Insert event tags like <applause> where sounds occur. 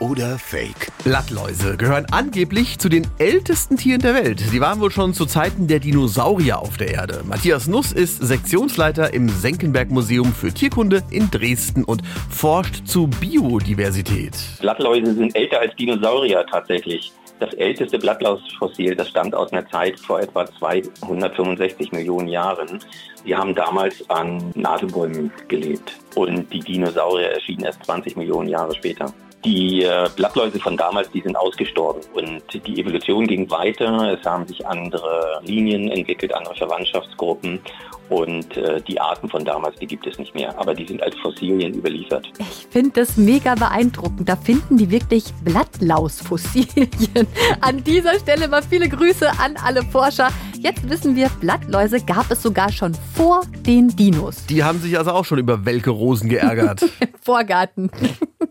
oder Fake? Blattläuse gehören angeblich zu den ältesten Tieren der Welt. Sie waren wohl schon zu Zeiten der Dinosaurier auf der Erde. Matthias Nuss ist Sektionsleiter im Senckenberg Museum für Tierkunde in Dresden und forscht zu Biodiversität. Blattläuse sind älter als Dinosaurier tatsächlich. Das älteste Blattlausfossil, das stammt aus einer Zeit vor etwa 265 Millionen Jahren. Sie haben damals an Nadelbäumen gelebt und die Dinosaurier erschienen erst 20 Millionen Jahre später. Die äh, Blattläuse von damals, die sind ausgestorben und die Evolution ging weiter. Es haben sich andere Linien entwickelt, andere Verwandtschaftsgruppen und äh, die Arten von damals, die gibt es nicht mehr, aber die sind als Fossilien überliefert. Ich finde das mega beeindruckend. Da finden die wirklich Blattlausfossilien. <laughs> An dieser Stelle mal viele Grüße an alle Forscher. Jetzt wissen wir, Blattläuse gab es sogar schon vor den Dinos. Die haben sich also auch schon über welke Rosen geärgert. <laughs> Im Vorgarten.